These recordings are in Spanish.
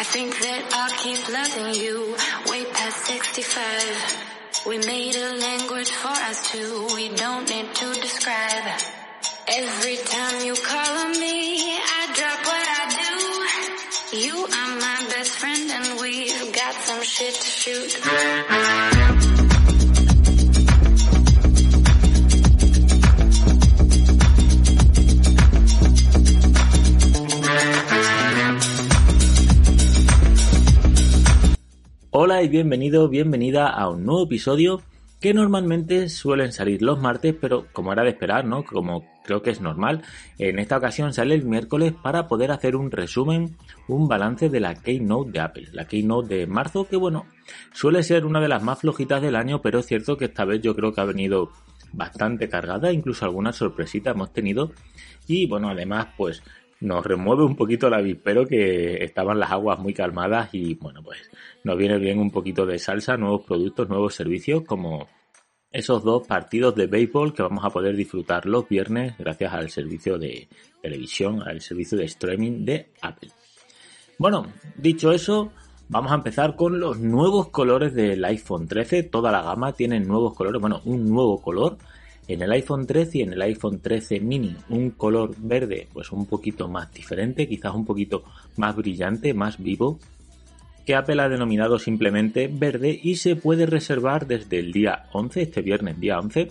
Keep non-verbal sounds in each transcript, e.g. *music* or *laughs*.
I think that I'll keep loving you way past 65. We made a language for us two, we don't need to describe. Every time you call on me, I drop what I do. You are my best friend and we've got some shit to shoot. Y bienvenido, bienvenida a un nuevo episodio que normalmente suelen salir los martes, pero como era de esperar, ¿no? Como creo que es normal, en esta ocasión sale el miércoles para poder hacer un resumen, un balance de la Keynote de Apple, la Keynote de marzo, que bueno, suele ser una de las más flojitas del año, pero es cierto que esta vez yo creo que ha venido bastante cargada, incluso algunas sorpresitas hemos tenido y bueno, además pues nos remueve un poquito la vispero que estaban las aguas muy calmadas y bueno pues nos viene bien un poquito de salsa, nuevos productos, nuevos servicios como esos dos partidos de béisbol que vamos a poder disfrutar los viernes gracias al servicio de televisión, al servicio de streaming de Apple. Bueno, dicho eso, vamos a empezar con los nuevos colores del iPhone 13. Toda la gama tiene nuevos colores, bueno, un nuevo color en el iPhone 13 y en el iPhone 13 mini un color verde pues un poquito más diferente, quizás un poquito más brillante, más vivo, que Apple ha denominado simplemente verde y se puede reservar desde el día 11, este viernes día 11,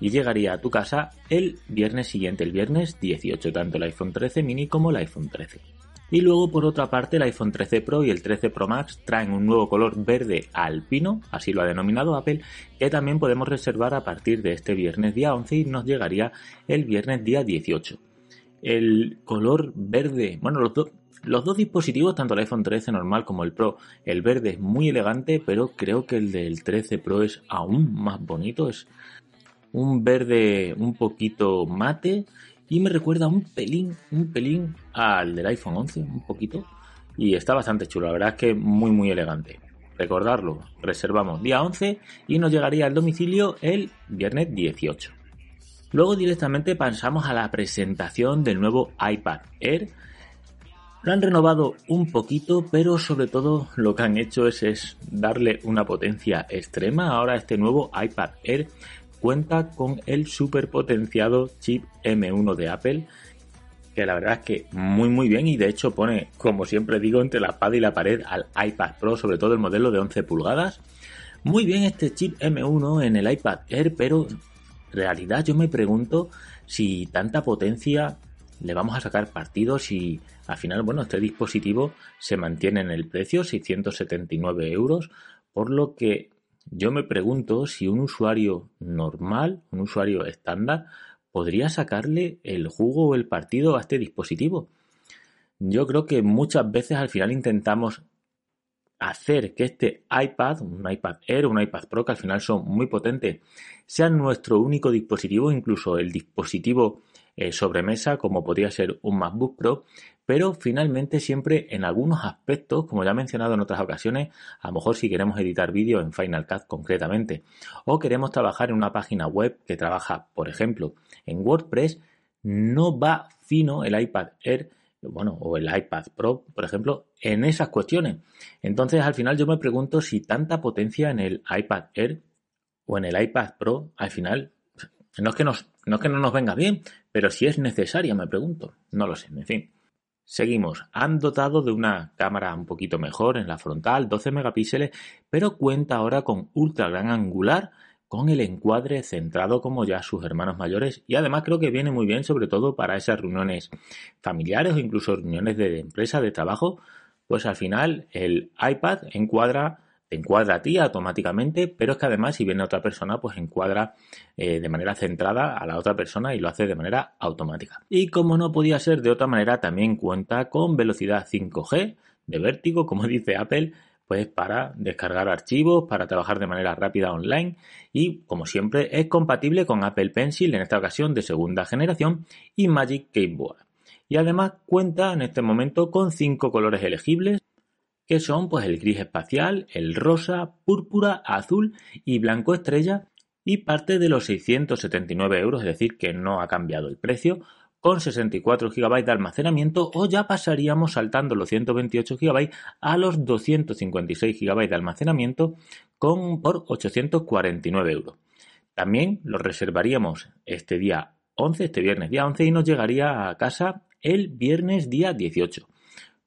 y llegaría a tu casa el viernes siguiente, el viernes 18, tanto el iPhone 13 mini como el iPhone 13. Y luego, por otra parte, el iPhone 13 Pro y el 13 Pro Max traen un nuevo color verde alpino, así lo ha denominado Apple, que también podemos reservar a partir de este viernes día 11 y nos llegaría el viernes día 18. El color verde, bueno, los, los dos dispositivos, tanto el iPhone 13 normal como el Pro, el verde es muy elegante, pero creo que el del 13 Pro es aún más bonito, es un verde un poquito mate y me recuerda un pelín, un pelín al del iPhone 11, un poquito. Y está bastante chulo, la verdad es que muy muy elegante. Recordarlo, reservamos día 11 y nos llegaría al domicilio el viernes 18. Luego directamente pasamos a la presentación del nuevo iPad Air. Lo han renovado un poquito, pero sobre todo lo que han hecho es, es darle una potencia extrema. Ahora este nuevo iPad Air cuenta con el superpotenciado chip M1 de Apple, que la verdad es que muy muy bien y de hecho pone, como siempre digo, entre la espada y la pared al iPad Pro, sobre todo el modelo de 11 pulgadas. Muy bien este chip M1 en el iPad Air, pero en realidad yo me pregunto si tanta potencia le vamos a sacar partido si al final, bueno, este dispositivo se mantiene en el precio, 679 euros, por lo que yo me pregunto si un usuario normal, un usuario estándar, podría sacarle el jugo o el partido a este dispositivo. Yo creo que muchas veces al final intentamos hacer que este iPad, un iPad Air, un iPad Pro, que al final son muy potentes, sean nuestro único dispositivo, incluso el dispositivo eh, sobremesa, como podría ser un MacBook Pro, pero finalmente siempre en algunos aspectos, como ya he mencionado en otras ocasiones, a lo mejor si queremos editar vídeo en Final Cut concretamente, o queremos trabajar en una página web que trabaja, por ejemplo, en WordPress, no va fino el iPad Air, bueno, o el iPad Pro, por ejemplo, en esas cuestiones. Entonces, al final yo me pregunto si tanta potencia en el iPad Air o en el iPad Pro, al final, no es que, nos, no, que no nos venga bien, pero si es necesaria, me pregunto. No lo sé, en fin. Seguimos. Han dotado de una cámara un poquito mejor en la frontal, 12 megapíxeles, pero cuenta ahora con ultra gran angular, con el encuadre centrado como ya sus hermanos mayores y además creo que viene muy bien sobre todo para esas reuniones familiares o incluso reuniones de empresa, de trabajo, pues al final el iPad encuadra te encuadra a ti automáticamente, pero es que además si viene otra persona, pues encuadra eh, de manera centrada a la otra persona y lo hace de manera automática. Y como no podía ser de otra manera, también cuenta con velocidad 5G, de vértigo, como *laughs* dice Apple, pues para descargar archivos, para trabajar de manera rápida online y, como siempre, es compatible con Apple Pencil, en esta ocasión de segunda generación, y Magic Keyboard. Y además cuenta en este momento con cinco colores elegibles, que son pues el gris espacial, el rosa, púrpura, azul y blanco estrella, y parte de los 679 euros, es decir, que no ha cambiado el precio, con 64 GB de almacenamiento o ya pasaríamos saltando los 128 GB a los 256 GB de almacenamiento con, por 849 euros. También lo reservaríamos este día 11, este viernes día 11 y nos llegaría a casa el viernes día 18.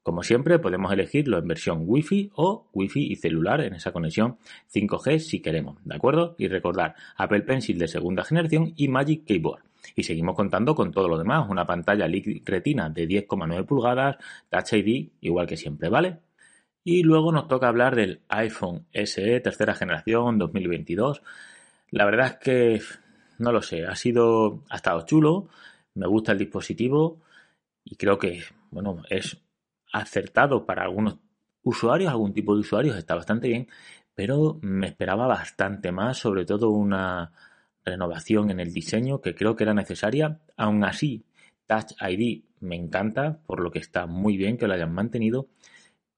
Como siempre podemos elegirlo en versión Wi-Fi o Wi-Fi y celular en esa conexión 5G si queremos, ¿de acuerdo? Y recordar Apple Pencil de segunda generación y Magic Keyboard. Y seguimos contando con todo lo demás, una pantalla Retina de 10,9 pulgadas, Touch ID, igual que siempre, ¿vale? Y luego nos toca hablar del iPhone SE tercera generación 2022. La verdad es que no lo sé, ha sido ha estado chulo, me gusta el dispositivo y creo que bueno, es acertado para algunos usuarios, algún tipo de usuarios está bastante bien, pero me esperaba bastante más, sobre todo una renovación en el diseño que creo que era necesaria. Aún así, Touch ID me encanta, por lo que está muy bien que lo hayan mantenido,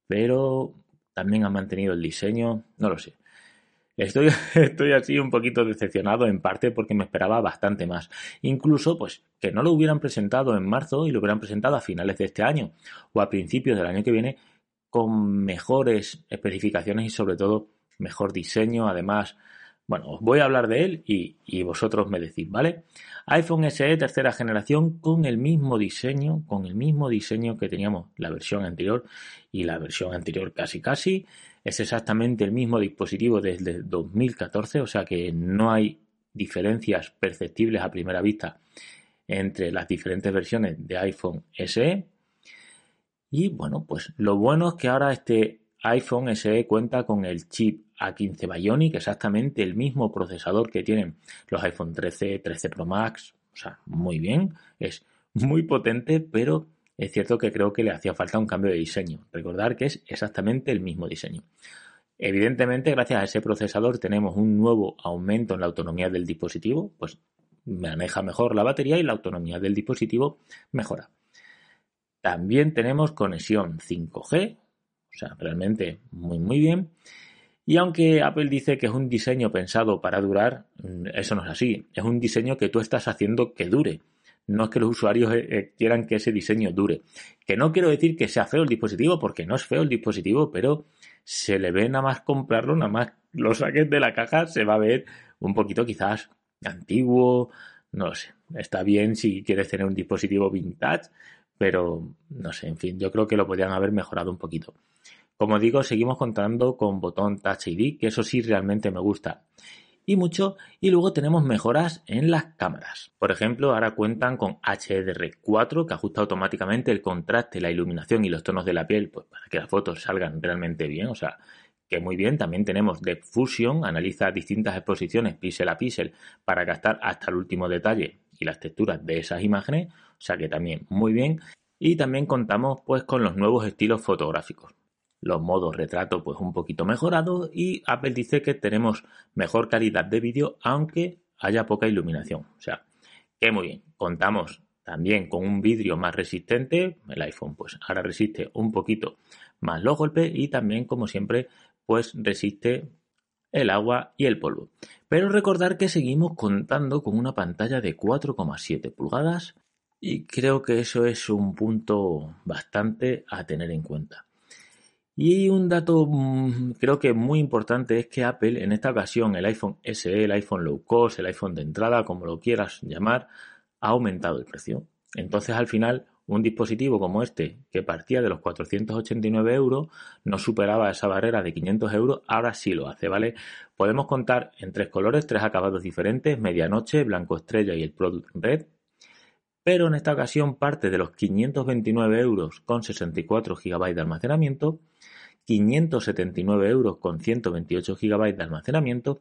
pero también han mantenido el diseño, no lo sé. Estoy, *laughs* estoy así un poquito decepcionado en parte porque me esperaba bastante más. Incluso, pues, que no lo hubieran presentado en marzo y lo hubieran presentado a finales de este año o a principios del año que viene con mejores especificaciones y sobre todo mejor diseño. Además, bueno, os voy a hablar de él y, y, vosotros me decís, ¿vale? iPhone SE tercera generación con el mismo diseño, con el mismo diseño que teníamos la versión anterior y la versión anterior casi casi. Es exactamente el mismo dispositivo desde 2014, o sea que no hay diferencias perceptibles a primera vista entre las diferentes versiones de iPhone SE. Y bueno, pues lo bueno es que ahora este iPhone SE cuenta con el chip A15 Bionic, exactamente el mismo procesador que tienen los iPhone 13, 13 Pro Max, o sea, muy bien, es muy potente, pero es cierto que creo que le hacía falta un cambio de diseño. Recordar que es exactamente el mismo diseño. Evidentemente, gracias a ese procesador tenemos un nuevo aumento en la autonomía del dispositivo, pues maneja mejor la batería y la autonomía del dispositivo mejora. También tenemos conexión 5G, o sea, realmente muy muy bien. Y aunque Apple dice que es un diseño pensado para durar, mm, eso no es así. Es un diseño que tú estás haciendo que dure. No es que los usuarios eh, eh, quieran que ese diseño dure. Que no quiero decir que sea feo el dispositivo, porque no es feo el dispositivo, pero se le ve nada más comprarlo, nada más lo saques de la caja, se va a ver un poquito quizás antiguo, no sé. Está bien si quieres tener un dispositivo vintage, pero no sé, en fin, yo creo que lo podrían haber mejorado un poquito. Como digo, seguimos contando con botón Touch ID, que eso sí realmente me gusta y mucho. Y luego tenemos mejoras en las cámaras. Por ejemplo, ahora cuentan con HDR4 que ajusta automáticamente el contraste, la iluminación y los tonos de la piel pues, para que las fotos salgan realmente bien. O sea, que muy bien. También tenemos Depth Fusion, analiza distintas exposiciones píxel a píxel para captar hasta el último detalle y las texturas de esas imágenes. O sea que también muy bien. Y también contamos pues con los nuevos estilos fotográficos los modos retrato pues un poquito mejorados y Apple dice que tenemos mejor calidad de vídeo aunque haya poca iluminación. O sea, que muy bien. Contamos también con un vidrio más resistente. El iPhone pues ahora resiste un poquito más los golpes y también como siempre pues resiste el agua y el polvo. Pero recordar que seguimos contando con una pantalla de 4,7 pulgadas y creo que eso es un punto bastante a tener en cuenta. Y un dato mm, creo que muy importante es que Apple en esta ocasión el iPhone SE, el iPhone low cost, el iPhone de entrada, como lo quieras llamar, ha aumentado el precio. Entonces al final un dispositivo como este, que partía de los 489 euros, no superaba esa barrera de 500 euros, ahora sí lo hace, ¿vale? Podemos contar en tres colores, tres acabados diferentes, medianoche, blanco estrella y el Product Red, pero en esta ocasión parte de los 529 euros con 64 GB de almacenamiento, 579 euros con 128 GB de almacenamiento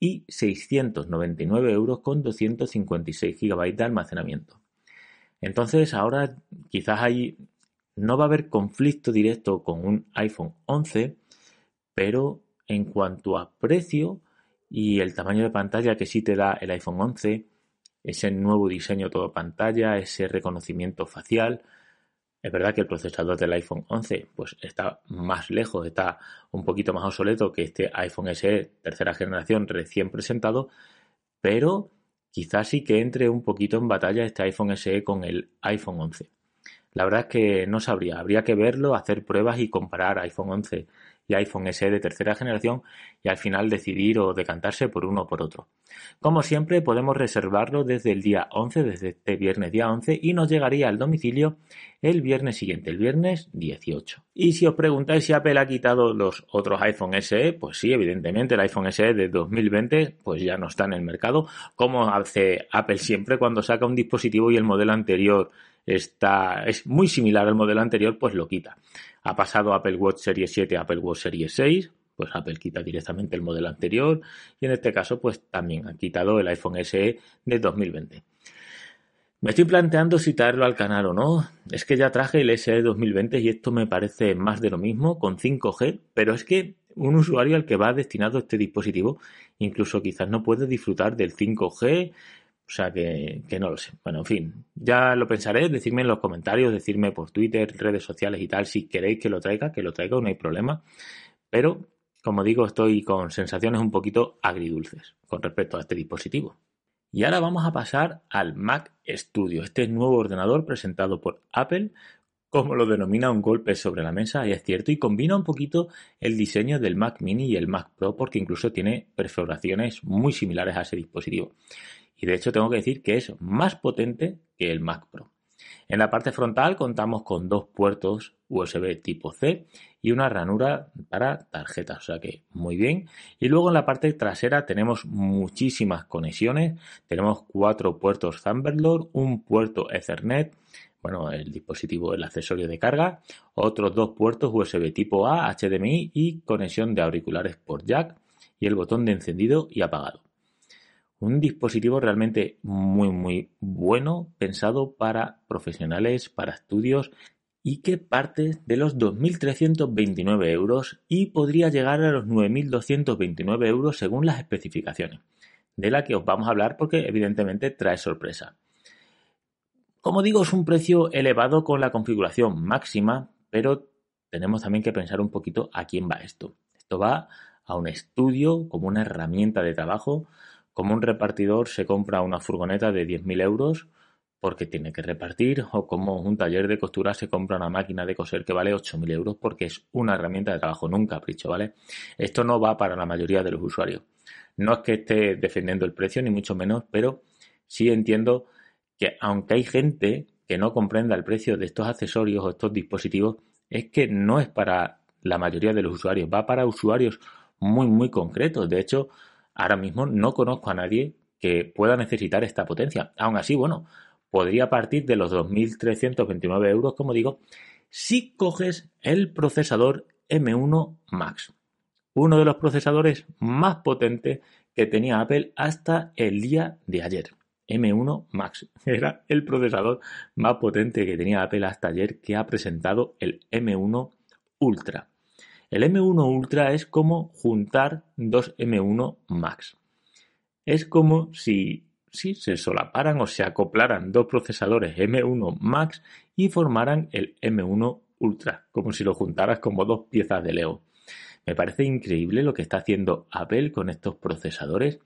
y 699 euros con 256 GB de almacenamiento. Entonces ahora quizás hay no va a haber conflicto directo con un iPhone 11, pero en cuanto a precio y el tamaño de pantalla que sí te da el iPhone 11, ese nuevo diseño todo pantalla, ese reconocimiento facial, es verdad que el procesador del iPhone 11 pues está más lejos, está un poquito más obsoleto que este iPhone SE tercera generación recién presentado, pero quizás sí que entre un poquito en batalla este iPhone SE con el iPhone 11. La verdad es que no sabría, habría que verlo, hacer pruebas y comparar iPhone 11 y iPhone SE de tercera generación y al final decidir o decantarse por uno o por otro. Como siempre podemos reservarlo desde el día 11, desde este viernes día 11 y nos llegaría al domicilio el viernes siguiente, el viernes 18. Y si os preguntáis si Apple ha quitado los otros iPhone SE, pues sí, evidentemente el iPhone SE de 2020 pues ya no está en el mercado, como hace Apple siempre cuando saca un dispositivo y el modelo anterior está, es muy similar al modelo anterior, pues lo quita. Ha pasado Apple Watch Series 7 a Apple Watch Series 6, pues Apple quita directamente el modelo anterior y en este caso pues también ha quitado el iPhone SE de 2020. Me estoy planteando si traerlo al canal o no. Es que ya traje el SE 2020 y esto me parece más de lo mismo con 5G, pero es que un usuario al que va destinado este dispositivo incluso quizás no puede disfrutar del 5G, o sea que, no lo sé. Bueno, en fin, ya lo pensaré, decidme en los comentarios, decirme por Twitter, redes sociales y tal, si queréis que lo traiga, que lo traiga, no hay problema. Pero, como digo, estoy con sensaciones un poquito agridulces con respecto a este dispositivo. Y ahora vamos a pasar al Mac Studio, este nuevo ordenador presentado por Apple, como lo denomina un golpe sobre la mesa, y es cierto, y combina un poquito el diseño del Mac Mini y el Mac Pro, porque incluso tiene perforaciones muy similares a ese dispositivo y de hecho tengo que decir que es más potente que el Mac Pro. En la parte frontal contamos con dos puertos USB tipo C y una ranura para tarjetas, o sea que muy bien. Y luego en la parte trasera tenemos muchísimas conexiones, tenemos cuatro puertos Thunderbolt, un puerto Ethernet, bueno, el dispositivo, el accesorio de carga, otros dos puertos USB tipo A, HDMI y conexión de auriculares por jack y el botón de encendido y apagado. Un dispositivo realmente muy, muy bueno, pensado para profesionales, para estudios y que parte de los 2.329 euros y podría llegar a los 9.229 euros según las especificaciones, de la que os vamos a hablar porque evidentemente trae sorpresa. Como digo, es un precio elevado con la configuración máxima, pero tenemos también que pensar un poquito a quién va esto. Esto va a un estudio como una herramienta de trabajo como un repartidor se compra una furgoneta de 10.000 euros porque tiene que repartir, o como un taller de costura se compra una máquina de coser que vale 8.000 euros porque es una herramienta de trabajo, no un capricho, ¿vale? Esto no va para la mayoría de los usuarios. No es que esté defendiendo el precio, ni mucho menos, pero sí entiendo que aunque hay gente que no comprenda el precio de estos accesorios o estos dispositivos, es que no es para la mayoría de los usuarios, va para usuarios muy, muy concretos. De hecho, Ahora mismo no conozco a nadie que pueda necesitar esta potencia. Aún así, bueno, podría partir de los 2.329 euros, como digo, si coges el procesador M1 Max, uno de los procesadores más potentes que tenía Apple hasta el día de ayer. M1 Max *laughs* era el procesador más potente que tenía Apple hasta ayer que ha presentado el M1 Ultra. El M1 Ultra es como juntar dos M1 Max. Es como si, se solaparan o se acoplaran dos procesadores M1 Max y formaran el M1 Ultra, como si lo juntaras como dos piezas de Lego. Me parece increíble lo que está haciendo Apple con estos procesadores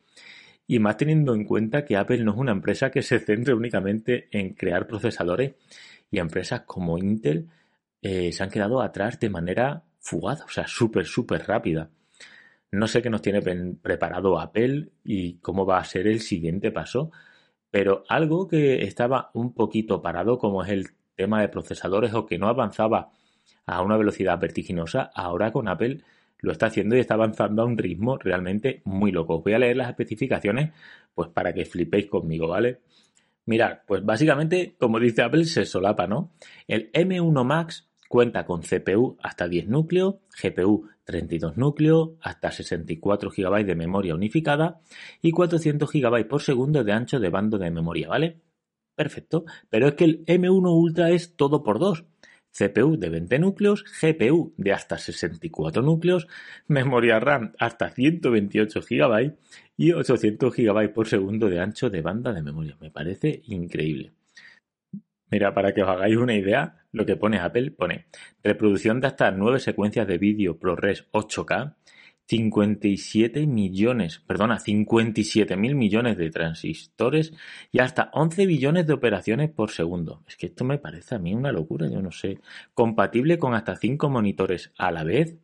y más teniendo en cuenta que Apple no es una empresa que se centre únicamente en crear procesadores y empresas como Intel eh, se han quedado atrás de manera fugaz, o sea, súper, súper rápida. No sé qué nos tiene preparado Apple y cómo va a ser el siguiente paso, pero algo que estaba un poquito parado, como es el tema de procesadores o que no avanzaba a una velocidad vertiginosa, ahora con Apple lo está haciendo y está avanzando a un ritmo realmente muy loco. voy a leer las especificaciones pues para que flipéis conmigo, ¿vale? Mirad, pues básicamente, como dice Apple, se solapa, ¿no? El M1 Max Cuenta con CPU hasta 10 núcleos, GPU 32 núcleos, hasta 64 GB de memoria unificada y 400 GB por segundo de ancho de bando de memoria, ¿vale? Perfecto, pero es que el M1 Ultra es todo por dos. CPU de 20 núcleos, GPU de hasta 64 núcleos, memoria RAM hasta 128 GB y 800 GB por segundo de ancho de banda de memoria. Me parece increíble. Mira, para que os hagáis una idea, lo que pone Apple pone reproducción de hasta 9 secuencias de vídeo ProRes 8K, 57 millones, perdona, 57 mil millones de transistores y hasta 11 billones de operaciones por segundo. Es que esto me parece a mí una locura, yo no sé. Compatible con hasta 5 monitores a la vez.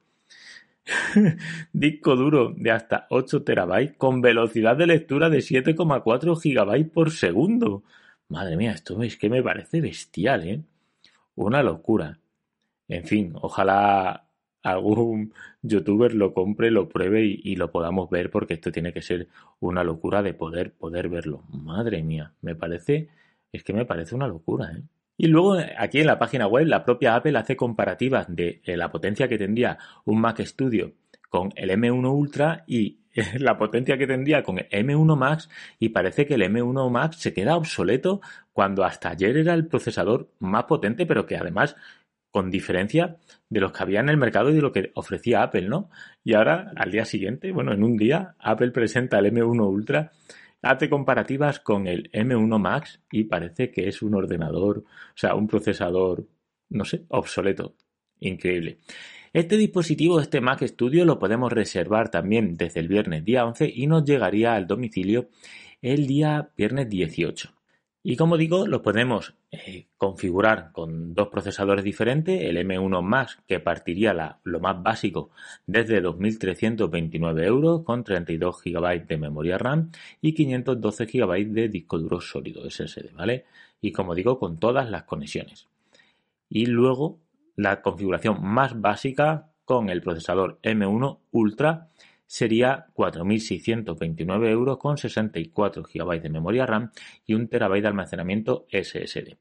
*laughs* Disco duro de hasta 8 terabytes con velocidad de lectura de 7,4 gigabytes por segundo. Madre mía, esto es que me parece bestial, ¿eh? Una locura. En fin, ojalá algún youtuber lo compre, lo pruebe y, lo podamos ver porque esto tiene que ser una locura de poder, poder verlo. Madre mía, me parece, es que me parece una locura, ¿eh? Y luego aquí en la página web la propia Apple hace comparativas de la potencia que tendría un Mac Studio con el M1 Ultra y *laughs* la potencia que tendría con el M1 Max y parece que el M1 Max se queda obsoleto cuando hasta ayer era el procesador más potente pero que además con diferencia de los que había en el mercado y de lo que ofrecía Apple, ¿no? Y ahora, al día siguiente, bueno, en un día, Apple presenta el M1 Ultra, hace comparativas con el M1 Max y parece que es un ordenador, o sea, un procesador, no sé, obsoleto. Increíble. Este dispositivo, este Mac Studio, lo podemos reservar también desde el viernes día 11 y nos llegaría al domicilio el día viernes 18. Y como digo, lo podemos eh, configurar con dos procesadores diferentes, el M1 Max que partiría lo más básico desde 2.329 euros con 32 GB de memoria RAM y 512 GB de disco duro sólido SSD, ¿vale? Y como digo, con todas las conexiones. Y luego la configuración más básica con el procesador M1 Ultra sería 4.629 euros con 64 GB de memoria RAM y 1 TB de almacenamiento SSD.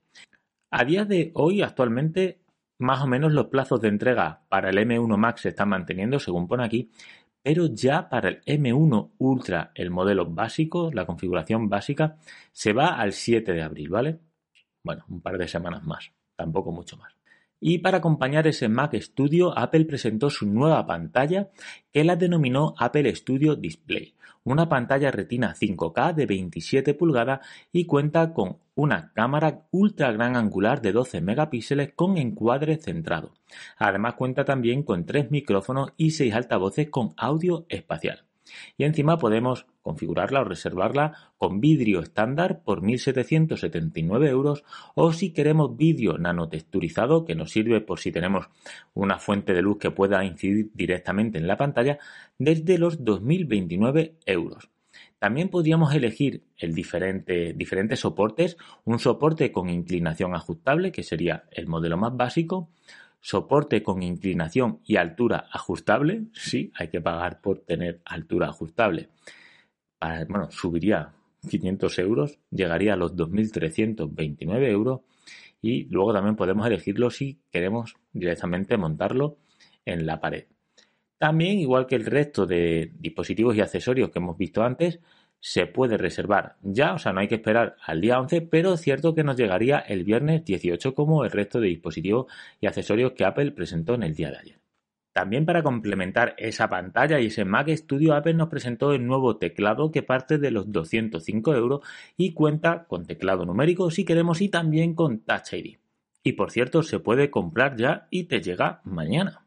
A día de hoy, actualmente, más o menos los plazos de entrega para el M1 Max se están manteniendo, según pone aquí, pero ya para el M1 Ultra, el modelo básico, la configuración básica, se va al 7 de abril, ¿vale? Bueno, un par de semanas más, tampoco mucho más. Y para acompañar ese Mac Studio, Apple presentó su nueva pantalla que la denominó Apple Studio Display, una pantalla retina 5K de 27 pulgadas y cuenta con una cámara ultra gran angular de 12 megapíxeles con encuadre centrado. Además cuenta también con tres micrófonos y seis altavoces con audio espacial. Y encima podemos configurarla o reservarla con vidrio estándar por 1.779 euros o si queremos vídeo nanotexturizado que nos sirve por si tenemos una fuente de luz que pueda incidir directamente en la pantalla desde los 2.029 euros. También podríamos elegir el diferente, diferentes soportes, un soporte con inclinación ajustable que sería el modelo más básico, soporte con inclinación y altura ajustable, sí, hay que pagar por tener altura ajustable. bueno, subiría 500 euros, llegaría a los 2.329 euros y luego también podemos elegirlo si queremos directamente montarlo en la pared. También, igual que el resto de dispositivos y accesorios que hemos visto antes, se puede reservar ya, o sea, no hay que esperar al día 11, pero cierto que nos llegaría el viernes 18 como el resto de dispositivos y accesorios que Apple presentó en el día de ayer. También para complementar esa pantalla y ese Mac Studio, Apple nos presentó el nuevo teclado que parte de los 205 euros y cuenta con teclado numérico si queremos y también con Touch ID. Y por cierto, se puede comprar ya y te llega mañana.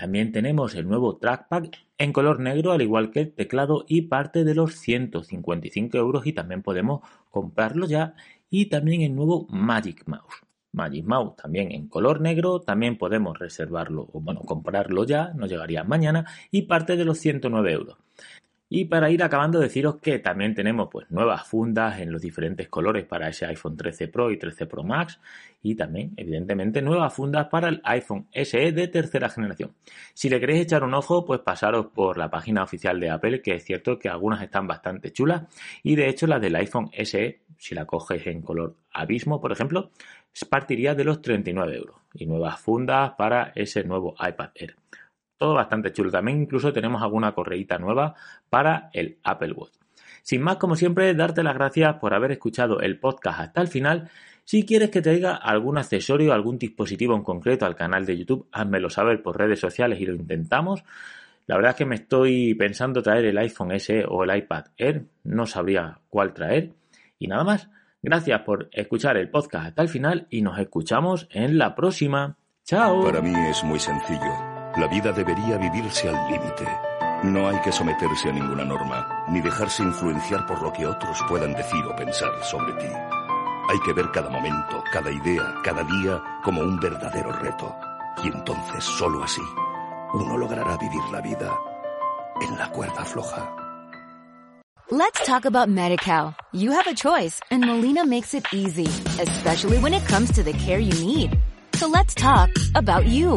También tenemos el nuevo trackpad en color negro, al igual que el teclado y parte de los 155 euros y también podemos comprarlo ya. Y también el nuevo Magic Mouse. Magic Mouse también en color negro, también podemos reservarlo o bueno, comprarlo ya, nos llegaría mañana y parte de los 109 euros. Y para ir acabando, deciros que también tenemos pues, nuevas fundas en los diferentes colores para ese iPhone 13 Pro y 13 Pro Max. Y también, evidentemente, nuevas fundas para el iPhone SE de tercera generación. Si le queréis echar un ojo, pues pasaros por la página oficial de Apple, que es cierto que algunas están bastante chulas. Y de hecho, la del iPhone SE, si la coges en color abismo, por ejemplo, partiría de los 39 euros. Y nuevas fundas para ese nuevo iPad Air. Todo bastante chulo. También incluso tenemos alguna correíta nueva para el Apple Watch. Sin más, como siempre, darte las gracias por haber escuchado el podcast hasta el final. Si quieres que te diga algún accesorio, algún dispositivo en concreto al canal de YouTube, házmelo saber por redes sociales y lo intentamos. La verdad es que me estoy pensando traer el iPhone SE o el iPad Air, no sabría cuál traer. Y nada más, gracias por escuchar el podcast hasta el final y nos escuchamos en la próxima. Chao. Para mí es muy sencillo. La vida debería vivirse al límite. No hay que someterse a ninguna norma, ni dejarse influenciar por lo que otros puedan decir o pensar sobre ti. Hay que ver cada momento, cada idea, cada día como un verdadero reto. Y entonces, solo así, uno logrará vivir la vida en la cuerda floja. Let's talk about MediCal. You have a choice and Molina makes it easy, especially when it comes to the care you need. So let's talk about you,